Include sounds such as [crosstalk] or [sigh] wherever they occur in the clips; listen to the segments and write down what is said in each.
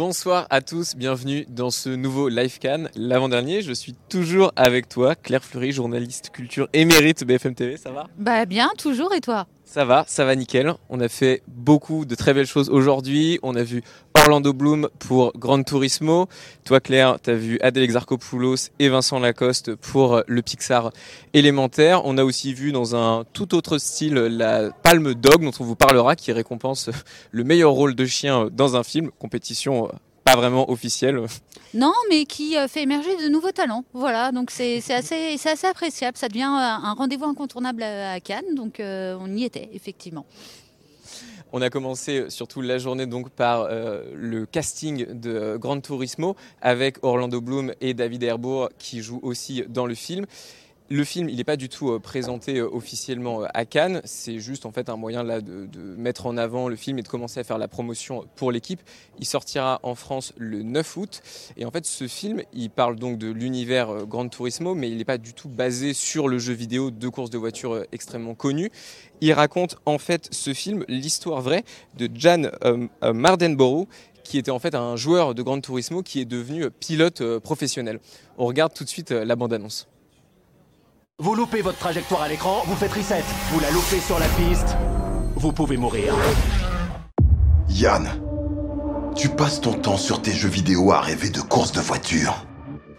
Bonsoir à tous, bienvenue dans ce nouveau Live Can, l'avant-dernier. Je suis toujours avec toi, Claire Fleury, journaliste culture émérite BFM TV, ça va? Bah bien, toujours et toi? Ça va, ça va nickel. On a fait beaucoup de très belles choses aujourd'hui. On a vu Orlando Bloom pour Gran Turismo. Toi Claire, tu as vu Adèle Exarchopoulos et Vincent Lacoste pour le Pixar élémentaire. On a aussi vu dans un tout autre style la Palme Dog dont on vous parlera qui récompense le meilleur rôle de chien dans un film, compétition pas vraiment officielle. Non, mais qui euh, fait émerger de nouveaux talents. Voilà, donc c'est assez, assez appréciable. Ça devient un rendez-vous incontournable à Cannes, donc euh, on y était, effectivement. On a commencé surtout la journée donc par euh, le casting de Gran Turismo avec Orlando Bloom et David Herbourg qui jouent aussi dans le film. Le film, il n'est pas du tout euh, présenté euh, officiellement euh, à Cannes. C'est juste en fait un moyen là de, mettre en avant le film et de commencer à faire la promotion pour l'équipe. Il sortira en France le 9 août. Et en fait, ce film, il parle donc de l'univers Gran Turismo, mais il n'est pas du tout basé sur le jeu vidéo de course de voiture extrêmement connu. Il raconte en fait ce film l'histoire vraie de Jan Mardenborough, qui était en fait un joueur de Gran Turismo qui est devenu pilote professionnel. On regarde tout de suite la bande-annonce. Vous loupez votre trajectoire à l'écran, vous faites reset. Vous la loupez sur la piste, vous pouvez mourir. Yann, tu passes ton temps sur tes jeux vidéo à rêver de courses de voiture.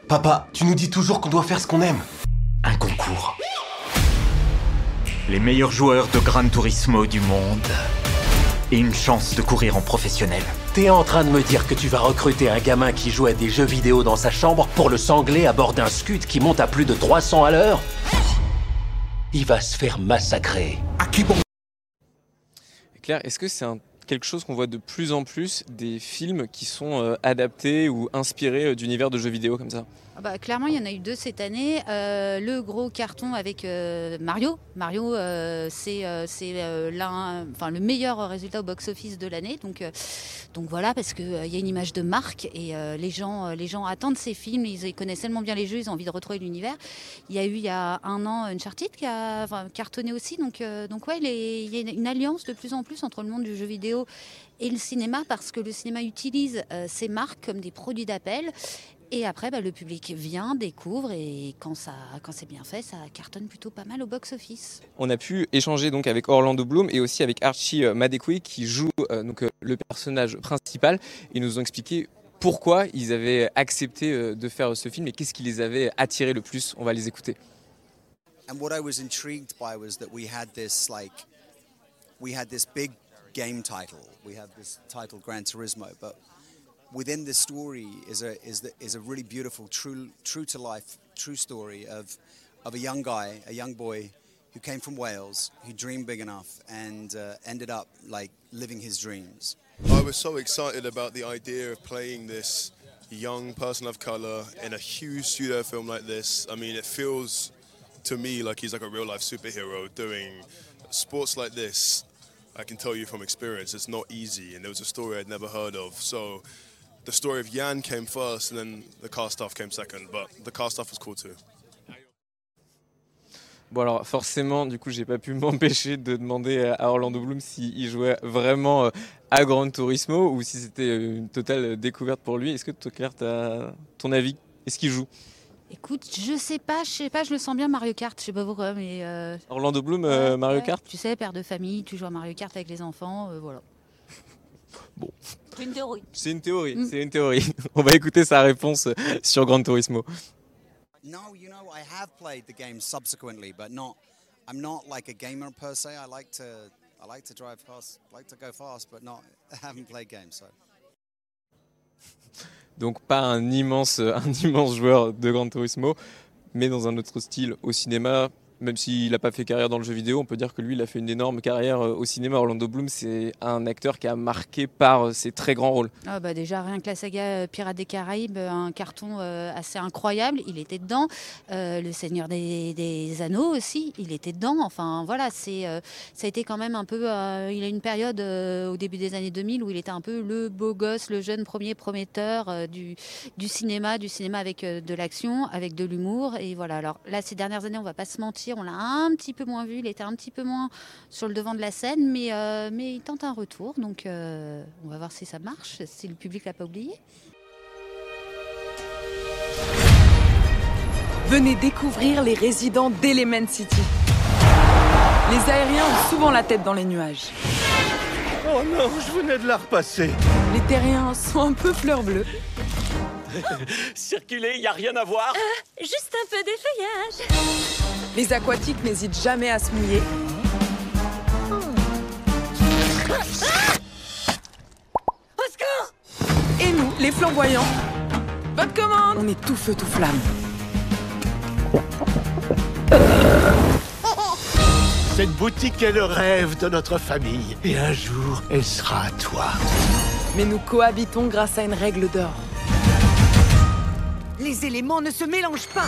Papa, tu nous dis toujours qu'on doit faire ce qu'on aime. Un concours. Les meilleurs joueurs de Gran Turismo du monde. Et une chance de courir en professionnel. T'es en train de me dire que tu vas recruter un gamin qui joue à des jeux vidéo dans sa chambre pour le sangler à bord d'un scud qui monte à plus de 300 à l'heure? Il va se faire massacrer. Claire, est-ce que c'est quelque chose qu'on voit de plus en plus des films qui sont euh, adaptés ou inspirés euh, d'univers de jeux vidéo comme ça? Bah, clairement, il y en a eu deux cette année. Euh, le gros carton avec euh, Mario. Mario, euh, c'est le meilleur résultat au box-office de l'année. Donc, voilà, parce qu'il y a une image de marque et les, gens, les gens attendent ces films. Ils, connaissent tellement bien les jeux, ils ont envie de retrouver l'univers. Il y a eu il y a un an Uncharted qui a cartonné aussi. Donc, donc ouais, il y a une alliance de plus en plus entre le monde du jeu vidéo et le cinéma parce que le cinéma utilise ces marques comme des produits d'appel et après, bah, le public vient, découvre, et quand, ça, quand c'est bien fait, ça cartonne plutôt pas mal au box-office. On a pu échanger donc avec Orlando Bloom et aussi avec Archie euh, Madekwe qui joue euh, donc, euh, le personnage principal. Ils nous ont expliqué pourquoi ils avaient accepté de faire ce film et qu'est-ce qui les avait attirés le plus. On va les écouter. And what I was intrigued by was that we had this like we had this big game title. We have this title Gran Turismo, but within the story is a is the, is a really beautiful, true true to life, true story of of a young guy, a young boy who came from Wales, who dreamed big enough and uh, ended up like living his dreams. I was so excited about the idea of playing this young person of color in a huge studio film like this. I mean, it feels to me like he's like a real life superhero doing sports like this. I can tell you from experience, it's not easy, and there was a story I'd never heard of. So the story of Jan came first, and then the car stuff came second. But the was cool too. Bon alors forcément, du coup, j'ai pas pu [laughs] m'empêcher de demander à Orlando Bloom s'il jouait vraiment euh, à Gran Turismo ou si c'était euh, une totale découverte pour lui. Est-ce que toi, Claire, as ton avis? Est-ce qu'il joue? Écoute, je sais pas, je sais pas, je le sens bien Mario Kart, je sais pas pourquoi, mais. Euh, Orlando Bloom, Mario Kart? Tu sais, père de famille, tu joues à Mario Kart avec les enfants, voilà. Bon. C'est une théorie. C'est une théorie, mm. c'est une théorie. [laughs] On va écouter sa réponse sur Gran Turismo. No, you know, I have played the game subsequently, but not. I'm not like a gamer per se. I like to, I like to drive fast, like to go fast, but not. [laughs] I haven't played games, so. [laughs] Donc pas un immense, un immense joueur de Gran Turismo, mais dans un autre style au cinéma, même s'il n'a pas fait carrière dans le jeu vidéo, on peut dire que lui, il a fait une énorme carrière euh, au cinéma. Orlando Bloom, c'est un acteur qui a marqué par euh, ses très grands rôles. Ah bah déjà, rien que la saga euh, Pirates des Caraïbes, un carton assez incroyable, il était dedans. le Seigneur des, Anneaux aussi, il était dedans. Enfin voilà, c'est, ça a été quand même un peu. il a une période au début des années 2000 où il était un peu le beau gosse, le jeune premier prometteur du, du cinéma, du cinéma avec de l'action, avec de l'humour. Et voilà, alors là, ces dernières années, on va pas se mentir on l'a un petit peu moins vu, il était un petit peu moins sur le devant de la scène, mais, euh, mais il tente un retour, donc euh, on va voir si ça marche, si le public l'a pas oublié. Venez découvrir les résidents d'Element City. Les aériens ont souvent la tête dans les nuages. Oh non, je venais de la repasser. Les terriens sont un peu fleurs bleues. [laughs] Circuler, y a rien à voir Juste un peu d'effeuillage. Les aquatiques n'hésitent jamais à se mouiller. Au secours Et nous, les flamboyants, votre commande On est tout feu, tout flamme. Cette boutique est le rêve de notre famille. Et un jour, elle sera à toi. Mais nous cohabitons grâce à une règle d'or. Les éléments ne se mélangent pas.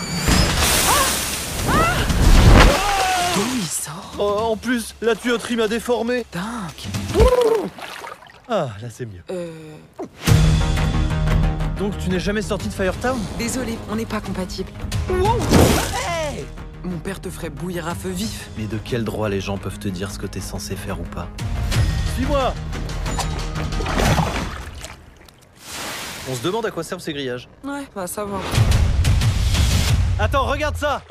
D'où il sort Oh, en plus, la tuyauterie m'a déformé. Dingue. Ah, là c'est mieux. Euh... Donc tu n'es jamais sorti de Firetown? Désolé, on n'est pas compatibles. Mon père te ferait bouillir à feu vif. Mais de quel droit les gens peuvent te dire ce que t'es censé faire ou pas? Suis-moi On se demande à quoi servent ces grillages. Ouais, va savoir. Attends, regarde ça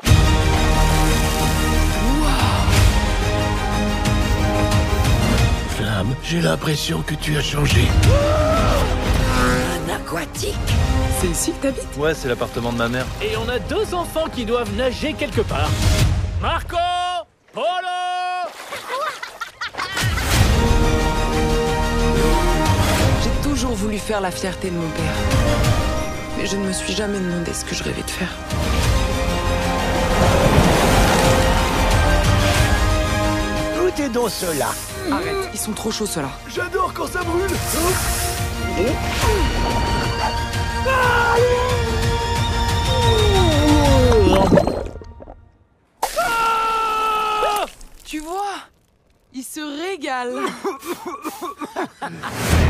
J'ai l'impression que tu as changé. Un aquatique. C'est ici que t'habites? Ouais, c'est l'appartement de ma mère. Et on a deux enfants qui doivent nager quelque part. Marco Polo J'ai toujours voulu faire la fierté de mon père. Mais je ne me suis jamais demandé ce que je rêvais de faire. Arrête, ils sont trop chauds ceux-là. J'adore quand ça brûle Tu vois Ils se régalent.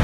[laughs]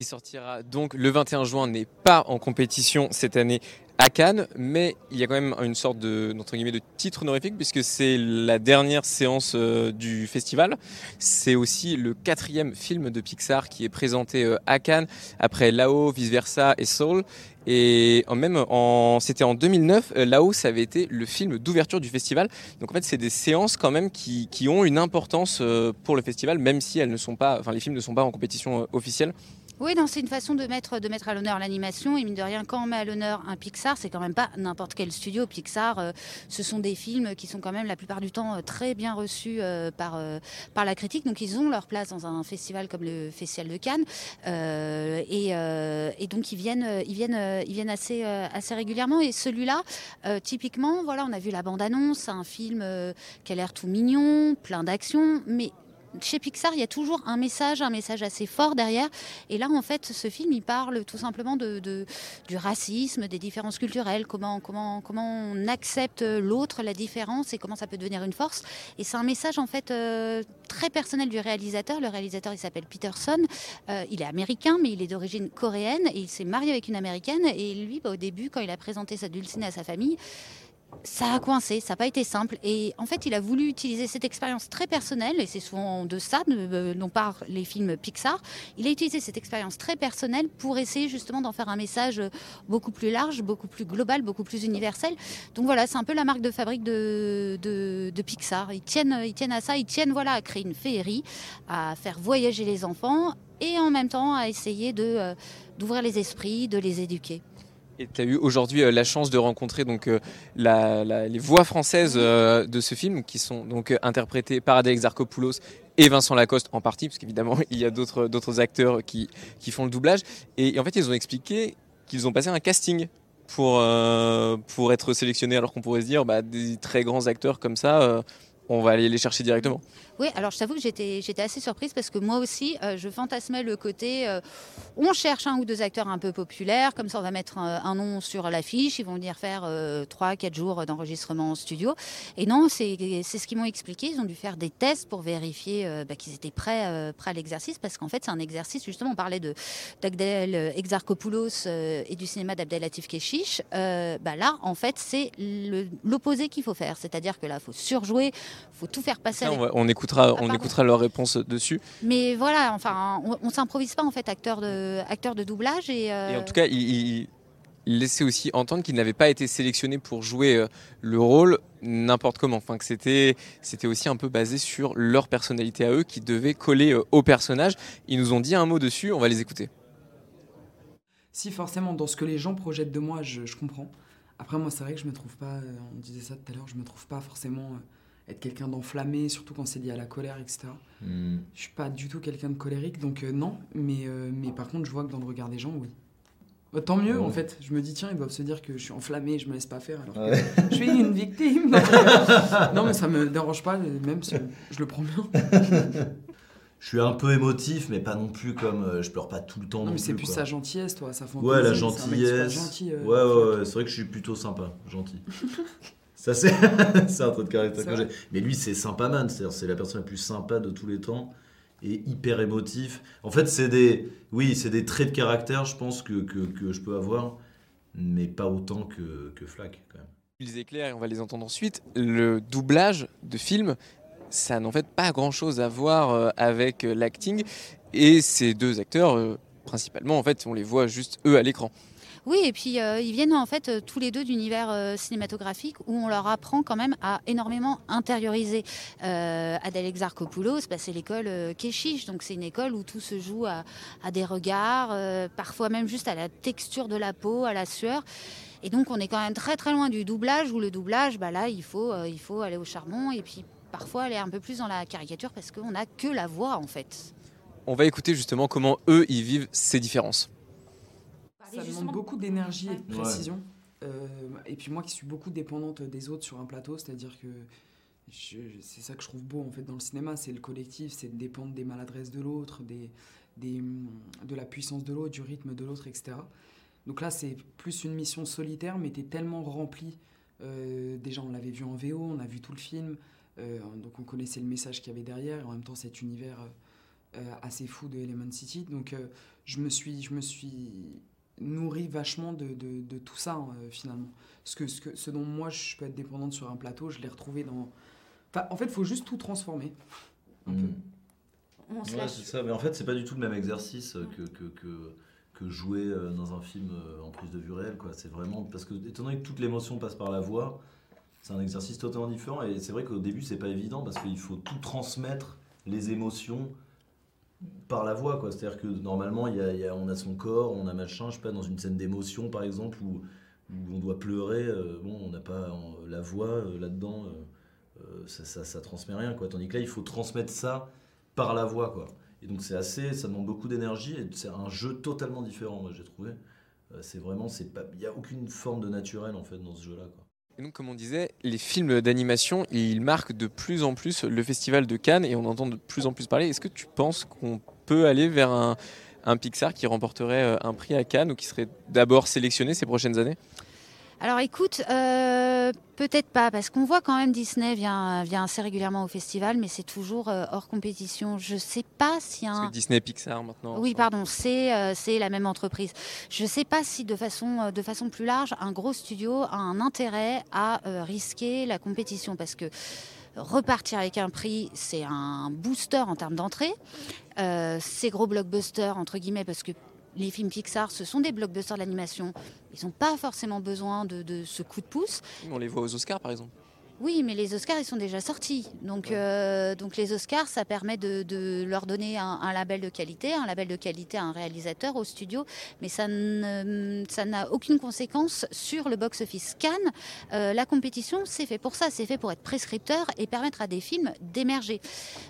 Il sortira donc le 21 juin, n'est pas en compétition cette année à Cannes, mais il y a quand même une sorte de, entre guillemets, de titre honorifique puisque c'est la dernière séance euh, du festival. C'est aussi le quatrième film de Pixar qui est présenté euh, à Cannes après Lao, Vice Versa et Soul. Et même en, c'était en 2009, euh, Lao, ça avait été le film d'ouverture du festival. Donc en fait, c'est des séances quand même qui, qui ont une importance pour le festival, même si elles ne sont pas, enfin les films ne sont pas en compétition officielle. Oui, non, c'est une façon de mettre, de mettre à l'honneur l'animation. Et mine de rien, quand on met à l'honneur un Pixar, c'est quand même pas n'importe quel studio. Pixar, euh, ce sont des films qui sont quand même la plupart du temps euh, très bien reçus euh, par, par la critique. Donc ils ont leur place dans un festival comme le Festival de Cannes. Et, et donc ils viennent, ils viennent, ils viennent assez, assez régulièrement. Et celui-là, typiquement, voilà, on a vu la bande-annonce, un film qui a l'air tout mignon, plein d'action, mais chez Pixar, il y a toujours un message, un message assez fort derrière. Et là, en fait, ce film, il parle tout simplement du racisme, des différences culturelles, comment, comment, comment on accepte l'autre, la différence et comment ça peut devenir une force. Et c'est un message, en fait, euh, très personnel du réalisateur. Le réalisateur, il s'appelle Peterson. Euh, il est américain, mais il est d'origine coréenne et il s'est marié avec une américaine. Et lui, bah, au début, quand il a présenté sa dulcinée à sa famille, ça a coincé, ça n'a pas été simple. Et en fait, il a voulu utiliser cette expérience très personnelle, et c'est souvent de ça euh, dont parlent les films Pixar. Il a utilisé cette expérience très personnelle pour essayer justement d'en faire un message beaucoup plus large, beaucoup plus global, beaucoup plus universel. Donc voilà, c'est un peu la marque de fabrique de, Pixar. Ils tiennent, ils tiennent à ça, ils tiennent voilà, à créer une féerie, à faire voyager les enfants, et en même temps à essayer euh, d'ouvrir les esprits, de les éduquer. Et tu as eu aujourd'hui euh, la chance de rencontrer donc euh, la- la- les voix françaises euh, de ce film qui sont donc interprétées par Adèle Exarchopoulos et Vincent Lacoste en partie, parce qu'évidemment [laughs] il y a d'autres d'autres acteurs qui, qui font le doublage. Et, et en fait ils ont expliqué qu'ils ont passé un casting pour, pour être sélectionnés, alors qu'on pourrait se dire bah, des très grands acteurs comme ça, on va aller les chercher directement. Oui, alors je t'avoue que j'étais, assez surprise parce que moi aussi, euh, je fantasmais le côté euh, on cherche un ou deux acteurs un peu populaires, comme ça on va mettre un, un nom sur l'affiche, ils vont venir faire euh, 3-4 jours d'enregistrement en studio. Et non, c'est, ce qu'ils m'ont expliqué, ils ont dû faire des tests pour vérifier euh, bah, qu'ils étaient prêts, euh, prêts à l'exercice parce qu'en fait c'est un exercice, justement on parlait de, d'Agdel Exarchopoulos euh, et du cinéma d'Abdelatif Keshish. Euh, bah là en fait c'est l'opposé qu'il faut faire, c'est-à-dire que là il faut surjouer, faut tout faire passer Ça, on, va- on écoutera, on pardon. écoutera leur réponse dessus. mais voilà, enfin, on, on s'improvise pas en fait acteur de, acteur de doublage et, euh, Et en tout cas, il, il- laissait aussi entendre qu'il n'avait pas été sélectionné pour jouer euh, le rôle n'importe comment. Enfin, que c'était, c'était aussi un peu basé sur leur personnalité à eux qui devait coller euh, au personnage. Ils nous ont dit un mot dessus, on va les écouter. Si forcément, dans ce que les gens projettent de moi, je, je comprends. Après, moi, c'est vrai que je me trouve pas, on disait ça tout à l'heure, je me trouve pas forcément euh, être quelqu'un d'enflammé, surtout quand c'est lié à la colère, etc. Hmm. Je suis pas du tout quelqu'un de colérique, donc euh, non. Mais, euh, mais par contre, je vois que dans le regard des gens, oui. Euh, tant mieux, Ouais. en fait. Je me dis, tiens, ils doivent se dire que je suis enflammé, je me laisse pas faire, alors Ouais. que je suis une victime. [laughs] [laughs] Non, mais- ça me dérange pas, même si je le prends bien. [laughs] Je suis un peu émotif, mais pas non plus comme. euh, je pleure pas tout le temps. Non, non mais c'est plus, quoi. sa gentillesse, toi, sa fantaisie. Ouais, la gentillesse. gentil, euh, ouais, ouais, ouais, c'est vrai que je suis plutôt sympa, gentil. Ça, c'est [laughs] un trait de caractère que j'ai. Mais lui, c'est sympa man, c'est-à-dire c'est la personne la plus sympa de tous les temps et hyper émotif. En fait, c'est des, oui, c'est des traits de caractère, je pense, que, que, que je peux avoir, mais pas autant que, que Flack, quand même. Les éclairs, et on va les entendre ensuite. Le doublage de film, ça n'en fait pas grand-chose à voir euh, avec euh, l'acting. Et ces deux acteurs, euh, principalement, en fait, on les voit juste eux à l'écran. Oui, et puis euh, ils viennent en fait euh, tous les deux d'univers euh, cinématographiques où on leur apprend quand même à énormément intérioriser. Euh, Adèle Exarchopoulos, bah, c'est l'école Keshish, donc c'est une école où tout se joue à, à des regards, parfois même juste à la texture de la peau, à la sueur. Et donc on est quand même très très loin du doublage où le doublage, bah, là il faut, il faut aller au charbon et puis parfois aller un peu plus dans la caricature parce qu'on n'a que la voix en fait. On va écouter justement comment eux, ils vivent ces différences. Ça demande beaucoup d'énergie et de Ouais. précision. Euh, et puis moi qui suis beaucoup dépendante des autres sur un plateau, c'est-à-dire que c'est ça que je trouve beau en fait dans le cinéma, c'est le collectif, c'est de dépendre des maladresses de l'autre, des, des, de la puissance de l'autre, du rythme de l'autre, etc. Donc là c'est plus une mission solitaire, mais t'es tellement rempli. Euh, déjà on l'avait vu en VO, on a vu tout le film, euh, donc on connaissait le message qu'il y avait derrière, et en même temps cet univers euh, assez fou de Element City. Donc je me suis, je me suis nourri vachement de, de, de tout ça hein, euh, finalement. Ce, que, ce, que, ce dont moi je peux être dépendante sur un plateau, je l'ai retrouvé dans. Enfin, en fait, il faut juste tout transformer. Un peu. On se Ouais, lâche. c'est ça, mais en fait, c'est pas du tout le même exercice euh, que, que, que, que jouer euh, dans un film en prise de vue réelle. Quoi. C'est vraiment. Parce que, étant donné que toute l'émotion passe par la voix, c'est un exercice totalement différent. Et c'est vrai qu'au début, c'est pas évident parce qu'il faut tout transmettre les émotions par la voix. quoi. C'est-à-dire que normalement, y y a- on a son corps, on a machin, je sais pas, dans une scène d'émotion par exemple, où, on doit pleurer, euh, bon, on n'a pas la voix euh, là-dedans. euh, ça, ça, ça transmet rien quoi tandis que là il faut transmettre ça par la voix quoi et donc c'est assez ça demande beaucoup d'énergie et c'est un jeu totalement différent moi j'ai trouvé c'est vraiment c'est pas il y a aucune forme de naturel en fait dans ce jeu là quoi Et donc, comme on disait, les films d'animation, ils marquent de plus en plus le festival de Cannes et on entend de plus en plus parler. Est-ce que tu penses qu'on peut aller vers un, un Pixar qui remporterait euh, un prix à Cannes ou qui serait d'abord sélectionné ces prochaines années? Alors écoute, euh, peut-être pas, parce qu'on voit quand même Disney vient, vient assez régulièrement au festival, mais c'est toujours euh, hors compétition. Je sais pas si un... Parce que Disney Pixar maintenant. Oui, pardon, c'est euh, c'est la même entreprise. Je ne sais pas si de façon, de façon plus large, un gros studio a un intérêt à risquer la compétition parce que repartir avec un prix, c'est un booster en termes d'entrée. Euh, ces gros blockbusters, entre guillemets, parce que les films Pixar, ce sont des blockbusters d'animation. Ils n'ont pas forcément besoin de, de ce coup de pouce. On les voit aux Oscars par exemple. Oui, mais les Oscars, ils sont déjà sortis. Donc, euh, donc les Oscars, ça permet de, de leur donner un, un label de qualité, un label de qualité à un réalisateur, au studio, mais ça n'a aucune conséquence sur le box-office. Cannes, euh, la compétition, c'est fait pour ça, c'est fait pour être prescripteur et permettre à des films d'émerger.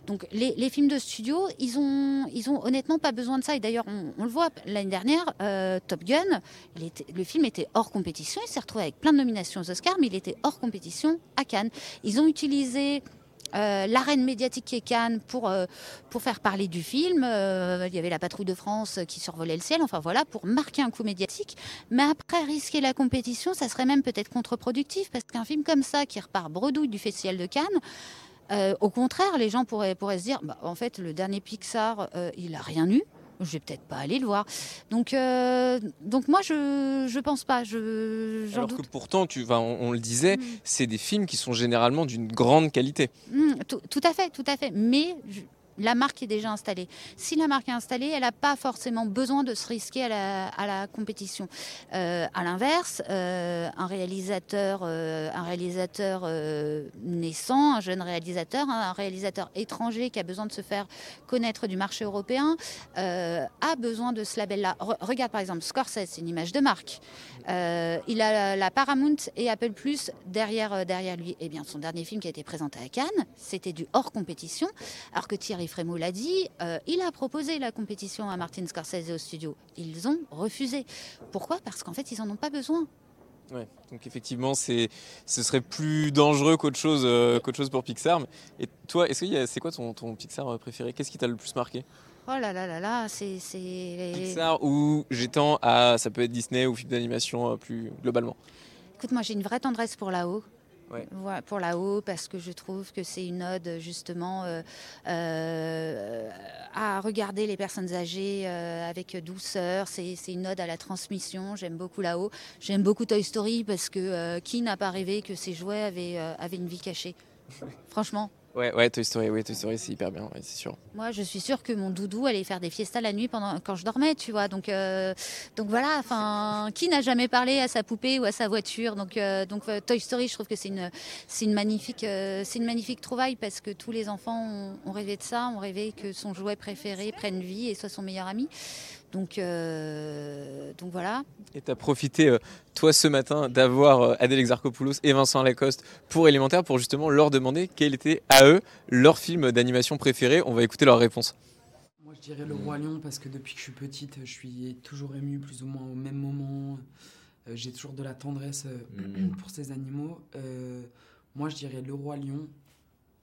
Donc les, les films de studio, ils ont, ils ont honnêtement pas besoin de ça. Et d'ailleurs, on, on le voit l'année dernière, euh, Top Gun, était- le film était hors compétition. Il s'est retrouvé avec plein de nominations aux Oscars, mais il était hors compétition à Cannes. Ils ont utilisé euh, l'arène médiatique qui est Cannes pour, euh, pour faire parler du film. Euh, il y avait la patrouille de France qui survolait le ciel, enfin voilà, pour marquer un coup médiatique. Mais après, risquer la compétition, ça serait même peut-être contre-productif, parce qu'un film comme ça, qui repart bredouille du Festival de Cannes, au contraire, les gens pourraient, pourraient se dire, bah, en fait, le dernier Pixar, il a rien eu. Je vais peut-être pas aller le voir. Donc, euh, donc moi, je je pense pas. Je, Alors doute. que pourtant, tu, on, on le disait, c'est des films qui sont généralement d'une grande qualité. Mm, tout, tout à fait, tout à fait. Mais je- la marque est déjà installée. Si la marque est installée, elle n'a pas forcément besoin de se risquer à la, compétition. Euh, à l'inverse, euh, un réalisateur, euh, euh, naissant, un jeune réalisateur, un réalisateur étranger qui a besoin de se faire connaître du marché européen, a besoin de ce label-là. Re- regarde par exemple Scorsese, c'est une image de marque. Euh, il a la, Paramount et Apple Plus derrière, euh, derrière lui. Eh bien, son dernier film qui a été présenté à Cannes, c'était du hors compétition. Alors que Thierry Frémaux l'a dit, euh, il a proposé la compétition à Martin Scorsese au studio. Ils ont refusé. Pourquoi? Parce qu'en fait, ils n'en ont pas besoin. Ouais, donc effectivement, c'est, ce serait plus dangereux qu'autre chose, qu'autre chose pour Pixar. Et toi, c'est quoi ton, ton Pixar préféré? Qu'est-ce qui t'a le plus marqué? Oh là là là là, c'est. c'est- Pixar ou j'étends à, ça peut être Disney ou film d'animation euh, plus globalement. Écoute, moi j'ai une vraie tendresse pour là-haut. Ouais. Voilà, pour là-haut, parce que je trouve que c'est une ode justement euh, euh, à regarder les personnes âgées euh, avec douceur. C'est une ode à la transmission. J'aime beaucoup là-haut. J'aime beaucoup Toy Story parce que qui n'a pas rêvé que ses jouets avaient, avaient une vie cachée? [laughs] Franchement. Ouais, Toy Story, Toy Story, c'est hyper bien, c'est sûr. Moi, je suis sûre que mon doudou allait faire des fiestas la nuit pendant quand je dormais, tu vois. Donc, euh, donc voilà. Enfin, qui n'a jamais parlé à sa poupée ou à sa voiture? Donc, euh, donc euh, Toy Story, je trouve que c'est une, c'est une magnifique, c'est une magnifique trouvaille parce que tous les enfants ont rêvé de ça, ont rêvé que son jouet préféré prenne vie et soit son meilleur ami. Donc, euh, donc voilà. Et tu as profité, euh, toi, ce matin, d'avoir euh, Adèle Exarchopoulos et Vincent Lacoste pour Élémentaire pour justement leur demander quel était, à eux, leur film d'animation préféré. On va écouter leur réponse. Moi, je dirais Le Roi Lion parce que depuis que je suis petite, je suis toujours émue plus ou moins au même moment. J'ai toujours de la tendresse Mm. pour ces animaux. Euh, moi, je dirais Le Roi Lion,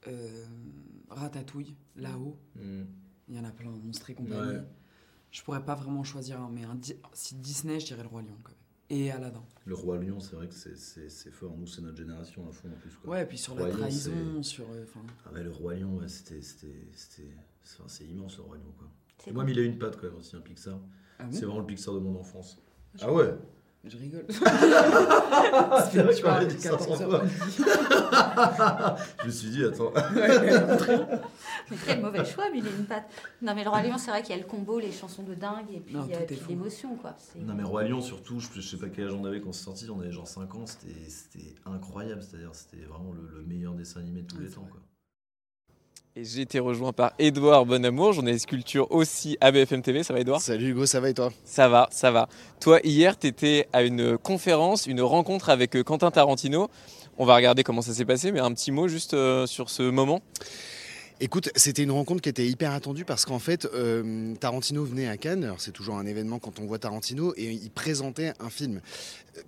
euh, Ratatouille, là-haut. Mm. Il y en a plein, Monstres et compagnie. Ouais. Je pourrais pas vraiment choisir un, mais un si Disney, je dirais Le Roi Lion quand même. Et Aladdin. Le Roi Lion, c'est vrai que c'est- c'est c'est fort. Nous, c'est notre génération à fond en plus. Quoi. Ouais, et puis sur la Roi Lion, trahison, c'est- sur, euh, Ah ouais, le Roi Lion, ouais, c'était. c'était- c'était- C'est enfin, c'est immense le Roi Lion. Quoi. Moi, bon. Mille et une pattes quand même aussi, un Pixar. Ah c'est vraiment le Pixar de mon enfance. Je- Ah ouais? Je rigole. [laughs] C'est vrai que Tu tu m'avais vois, dit ça 14 sans heures fois. après-midi. [laughs] Je me suis dit, attends. Mais quel mauvais choix, mais il a une patte. Non, mais le Roi Lion, c'est vrai qu'il y a le combo, les chansons de dingue et puis, euh, est puis l'émotion, quoi. C'est- Non mais Roi Lion surtout, je, je sais pas quel âge on avait quand c'est sorti, on avait genre 5 ans, c'était c'était incroyable, c'est-à-dire c'était vraiment le, le meilleur dessin animé de tous les temps. Quoi. Et j'ai été rejoint par Edouard Bonamour, journaliste culture aussi à BFM TV. Ça va, Edouard Salut Hugo, ça va et toi? Ça va, ça va. Toi, hier, tu étais à une conférence, une rencontre avec euh, Quentin Tarantino. On va regarder comment ça s'est passé, mais un petit mot juste euh, sur ce moment. Écoute, c'était une rencontre qui était hyper attendue parce qu'en fait, euh, Tarantino venait à Cannes. C'est toujours un événement quand on voit Tarantino et il présentait un film.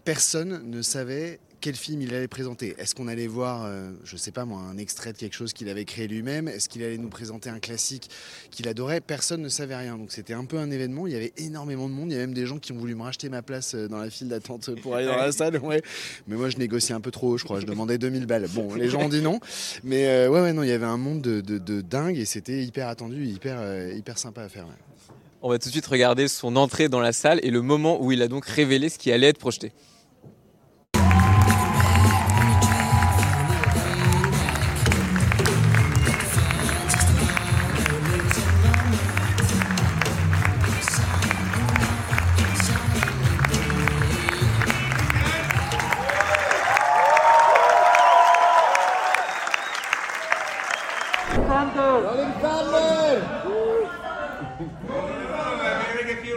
Personne ne savait quel film il allait présenter. Est-ce qu'on allait voir, euh, je sais pas moi, un extrait de quelque chose qu'il avait créé lui-même? Est-ce qu'il allait nous présenter un classique qu'il adorait? Personne ne savait rien. Donc c'était un peu un événement. Il y avait énormément de monde. Il y a même des gens qui ont voulu me racheter ma place euh, dans la file d'attente pour aller dans la [laughs] salle. Ouais. Mais moi, je négociais un peu trop haut, je crois. Je demandais 2000 balles. Bon, les gens ont dit non. Mais euh, ouais, ouais, non, il y avait un monde de, de- de dingue et c'était hyper attendu, hyper, euh, hyper sympa à faire. ouais. On va tout de suite regarder son entrée dans la salle et le moment où il a donc révélé ce qui allait être projeté.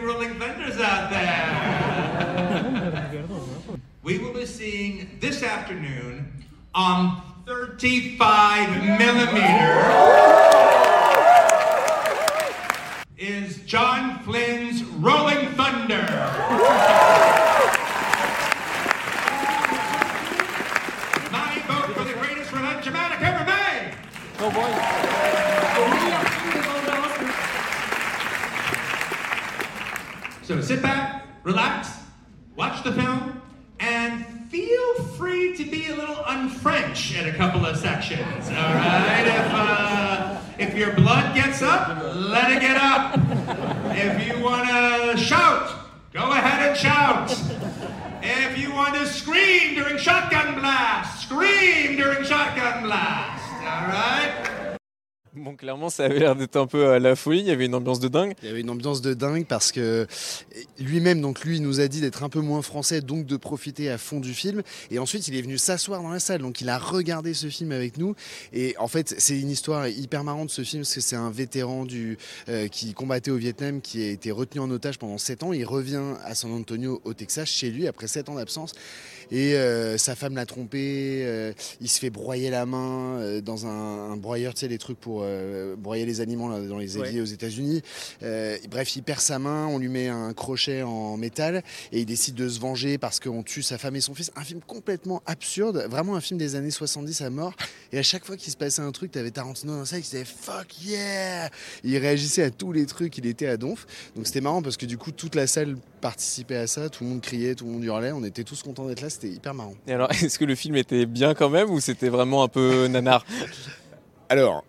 Rolling thunders out there. we will be seeing this afternoon on 35 millimeter is John Flynn's So sit back, relax, watch the film, and feel free to be a little unfrench at a couple of sections. All right, if uh, if your blood gets up, let it get up. If you want to shout, go ahead and shout. If you want to scream during shotgun blast, scream during shotgun blast. All right. Bon, clairement, ça avait l'air d'être un peu à la folie. Il y avait une ambiance de dingue. Il y avait une ambiance de dingue parce que lui-même, donc lui, nous a dit d'être un peu moins français, donc de profiter à fond du film. Et ensuite, il est venu s'asseoir dans la salle, donc il a regardé ce film avec nous. Et en fait, c'est une histoire hyper marrante ce film parce que c'est un vétéran du euh, qui combattait au Vietnam, qui a été retenu en otage pendant 7 ans. Il revient à San Antonio, au Texas, chez lui après 7 ans d'absence. Et euh, sa femme l'a trompé. euh, il se fait broyer la main euh, dans un, un broyeur, tu sais, les trucs pour broyer les aliments là, dans les éviers Ouais. aux États-Unis. Bref, il perd sa main, on lui met un crochet en métal et il décide de se venger parce qu'on tue sa femme et son fils. Un film complètement absurde, vraiment un film des années 70 à mort. Et à chaque fois qu'il se passait un truc, t'avais Tarantino dans ça, il disait fuck yeah Il réagissait à tous les trucs, il était à donf. Donc c'était marrant parce que du coup, toute la salle participait à ça, tout le monde criait, tout le monde hurlait, on était tous contents d'être là, c'était hyper marrant. Et alors, [laughs] est-ce que le film était bien quand même ou c'était vraiment un peu nanar? [laughs] Alors,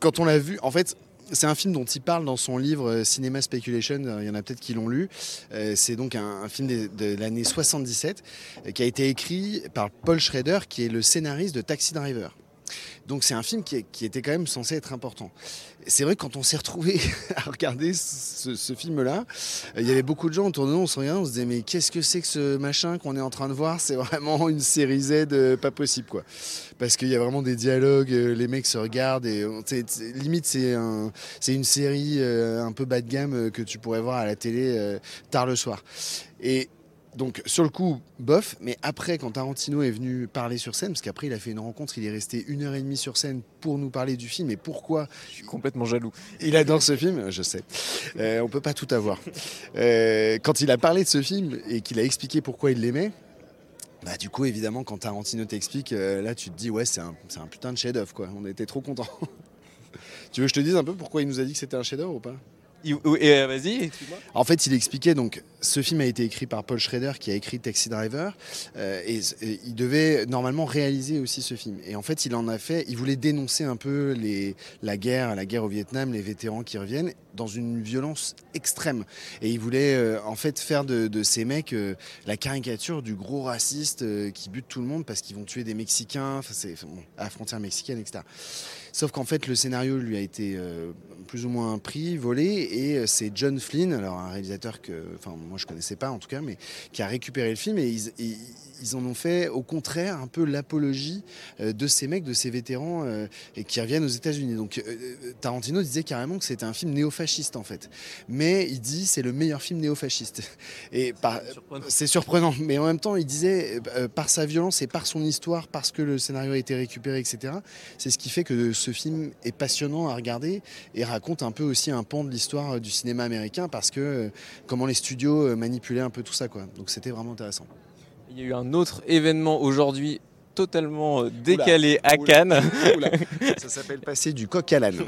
quand on l'a vu, en fait, c'est un film dont il parle dans son livre euh, Cinema Speculation. euh, Il y en a peut-être qui l'ont lu. Euh, c'est donc un, un film de, de l'année 77 euh, qui a été écrit par Paul Schrader, qui est le scénariste de Taxi Driver. Donc c'est un film qui, était quand même censé être important. C'est vrai que quand on s'est retrouvé [laughs] à regarder ce, film-là, il y avait beaucoup de gens autour de nous, on se regardait, on se disait mais qu'est-ce que c'est que ce machin qu'on est en train de voir? C'est vraiment une série Z euh, pas possible quoi. Parce qu'il y a vraiment des dialogues, euh, les mecs se regardent et limite c'est un, c'est une série euh, un peu bas de gamme que tu pourrais voir à la télé tard le soir. Donc sur le coup, bof, mais après quand Tarantino est venu parler sur scène, parce qu'après il a fait une rencontre, il est resté une heure et demie sur scène pour nous parler du film et pourquoi Je suis complètement jaloux. il adore ce film, je sais. Euh, on peut pas tout avoir. Euh, quand il a parlé de ce film et qu'il a expliqué pourquoi il l'aimait, bah du coup évidemment quand Tarantino t'explique, euh, là tu te dis ouais c'est un, un putain de chef-d'œuvre quoi. On était trop contents. [laughs] tu veux que je te dise un peu pourquoi il nous a dit que c'était un chef-d'œuvre ou pas? Euh, en fait, il expliquait donc ce film a été écrit par Paul Schrader qui a écrit Taxi Driver euh, et, il devait normalement réaliser aussi ce film. Et en fait, il en a fait. Il voulait dénoncer un peu la guerre, la guerre au Vietnam, les vétérans qui reviennent dans une violence extrême. Et il voulait euh, en fait faire de, ces mecs la caricature du gros raciste qui bute tout le monde parce qu'ils vont tuer des Mexicains, à la frontière mexicaine, etc. Sauf qu'en fait, le scénario lui a été euh, plus ou moins pris, volé, et euh, c'est John Flynn, alors un réalisateur que, enfin, moi je connaissais pas en tout cas, mais qui a récupéré le film et ils, ils- ils en ont fait au contraire un peu l'apologie euh, de ces mecs, de ces vétérans euh, et qui reviennent aux États-Unis. Donc euh, Tarantino disait carrément que c'était un film néofasciste en fait, mais il dit c'est le meilleur film néofasciste. Et c'est surprenant, mais en même temps il disait euh, par sa violence et par son histoire, parce que le scénario a été récupéré, etc. C'est ce qui fait que ce film est passionnant à regarder et raconte un peu aussi un pan de l'histoire euh, du cinéma américain parce que euh, comment les studios euh, manipulaient un peu tout ça quoi. Donc c'était vraiment intéressant. Il y a eu un autre événement aujourd'hui totalement euh, décalé à Cannes. oula. [laughs] Ça s'appelle passer du coq à l'âne.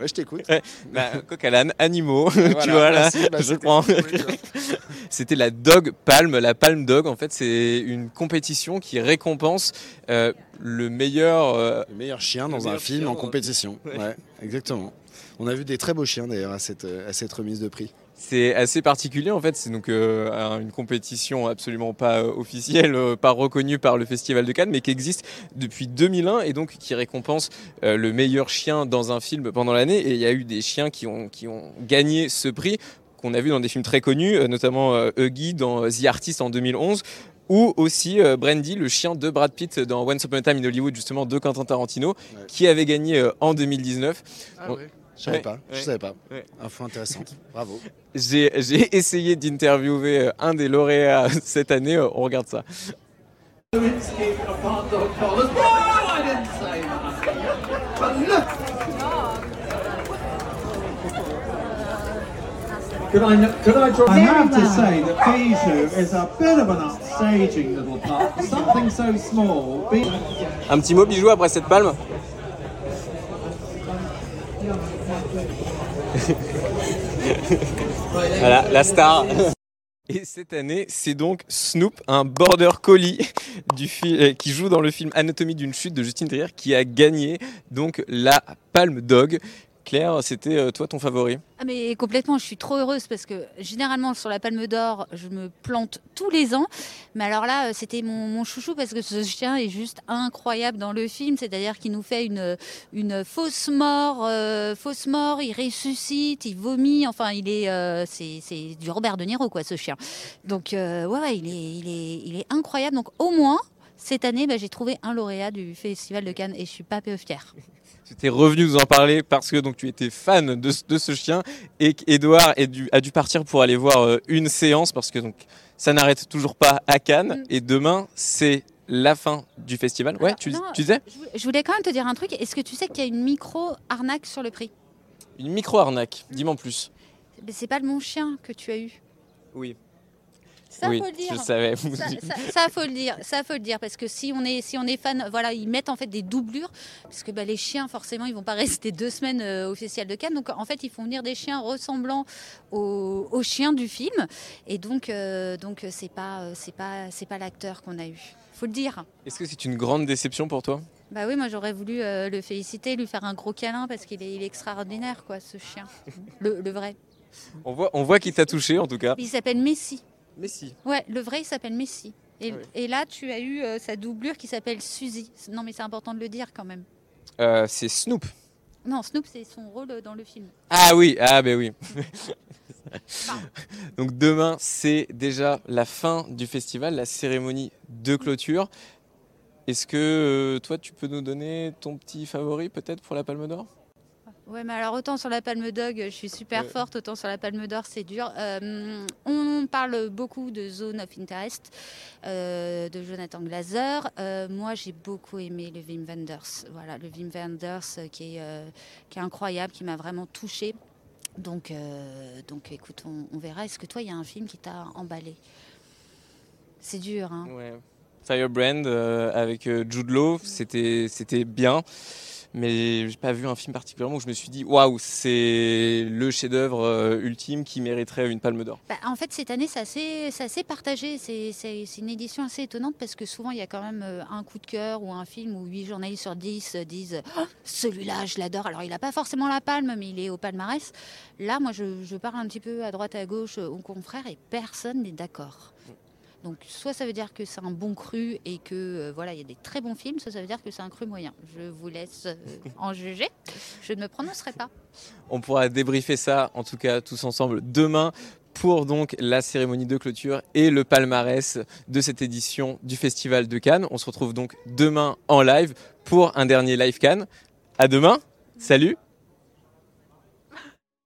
Ouais, je t'écoute. Ouais, bah, coq à l'âne, animaux, [laughs] Voilà, tu vois là, bah, je c'était- prends. [laughs] C'était la Dog Palm, la Palm Dog. En fait, c'est une compétition qui récompense euh, le meilleur. euh, Le meilleur chien dans un film en compétition. film. Ouais, exactement. On a vu des très beaux chiens d'ailleurs à cette, à cette remise de prix. C'est assez particulier en fait, c'est donc euh, un- une compétition absolument pas euh, officielle, euh, pas reconnue par le Festival de Cannes, mais qui existe depuis 2001 et donc qui récompense euh, le meilleur chien dans un film pendant l'année. Et il y a eu des chiens qui ont, qui ont gagné ce prix qu'on a vu dans des films très connus, notamment euh, Huggy dans The Artist en 2011. Ou aussi euh, Brandy, le chien de Brad Pitt dans Once Upon a Time in Hollywood, justement de Quentin Tarantino, qui avait gagné euh, en 2019. Ah Bon, ouais. Je savais ouais, pas, je ouais, savais pas. ouais. Info intéressante. [laughs] Bravo. J'ai j'ai essayé d'interviewer euh, un des lauréats cette année, euh, on regarde ça. Could I, could I draw? I have to say that Bijou is a bit of an upstaging little pup. Something so small. Bijou. Un petit mot bijou après cette palme [laughs] voilà, la star. Et cette année, c'est donc Snoop, un border collie [laughs] euh, qui joue dans le film Anatomie d'une chute de Justine Trier, qui a gagné donc la Palme Dog. Claire, c'était euh, toi ton favori? Ah mais complètement, je suis trop heureuse parce que généralement sur la Palme d'Or, je me plante tous les ans. Mais alors là, euh, c'était mon, chouchou parce que ce chien est juste incroyable dans le film. C'est-à-dire qu'il nous fait une, fausse mort, euh, fausse mort, il ressuscite, il vomit. Enfin, il est, c'est, du Robert De Niro quoi, ce chien. Donc ouais, ouais, il est, il est, il est incroyable. Donc au moins cette année, bah, j'ai trouvé un lauréat du Festival de Cannes et je suis pas peu fière. Tu revenu nous en parler parce que donc tu étais fan de, ce- de ce chien et qu'Edouard a dû partir pour aller voir euh, une séance parce que donc ça n'arrête toujours pas à Cannes et demain c'est la fin du festival. Ouais, tu, Non, tu disais je voulais- quand même te dire un truc. Est-ce que tu sais qu'il y a une micro arnaque sur le prix? Une micro-arnaque, dis-moi en plus. Mais c'est pas le mon chien que tu as eu. Oui. Ça oui, faut le dire. je savais. Ça, ça- ça, faut le dire, ça faut le dire parce que si on est si on est fan, voilà, ils mettent en fait des doublures parce que bah, les chiens forcément ils vont pas [laughs] rester deux semaines euh, au festival de Cannes, donc en fait ils font venir des chiens ressemblant aux, aux chiens du film et donc euh, donc euh, c'est pas euh, c'est pas c'est pas l'acteur qu'on a eu, faut le dire. Est-ce que c'est une grande déception pour toi? Bah oui, moi j'aurais voulu euh, le féliciter, lui faire un gros câlin parce qu'il est, il est extraordinaire quoi, ce chien, le, le vrai. On voit, on voit qu'il t'a touché en tout cas. Il s'appelle Messi. Messi. Ouais, le vrai il s'appelle Messi. Et, Ah oui. et là tu as eu euh, sa doublure qui s'appelle Suzy. Non mais c'est important de le dire quand même. Euh, c'est Snoop. Non, Snoop c'est son rôle euh, dans le film. Ah oui, ah ben oui. [laughs] Donc demain, c'est déjà la fin du festival, la cérémonie de clôture. Est-ce que euh, toi, tu peux nous donner ton petit favori peut-être pour la Palme d'Or? Ouais, mais alors autant sur la Palme Dog, je suis super forte, autant sur la Palme d'Or, c'est dur. Euh, on parle beaucoup de Zone of Interest euh, de Jonathan Glazer. Euh, moi, j'ai beaucoup aimé le Wim Wenders. Voilà, le Wim Wenders qui est, qui est incroyable, qui m'a vraiment touchée. Donc, donc écoute, on, on verra. Est-ce que toi, il y a un film qui t'a emballé? C'est dur, hein Ouais. Firebrand avec Jude Law, c'était c'était bien, mais j'ai pas vu un film particulièrement où je me suis dit waouh, c'est le chef-d'œuvre euh, ultime qui mériterait une Palme d'Or. Bah, en fait, cette année, c'est assez, partagé. C'est une édition assez étonnante parce que souvent, il y a quand même euh, un coup de cœur ou un film où 8 journalistes sur 10 euh, disent Oh, celui-là, je l'adore. Alors, il n'a pas forcément la palme, mais il est au palmarès. Là, moi, je, je parle un petit peu à droite, à gauche aux confrères et personne n'est d'accord. Donc, soit ça veut dire que c'est un bon cru et que euh, voilà, il y a des très bons films, soit ça veut dire que c'est un cru moyen. Je vous laisse euh, en juger. Je ne me prononcerai pas. On pourra débriefer ça, en tout cas tous ensemble, demain pour donc la cérémonie de clôture et le palmarès de cette édition du Festival de Cannes. On se retrouve donc demain en live pour un dernier live Cannes. À demain. Salut.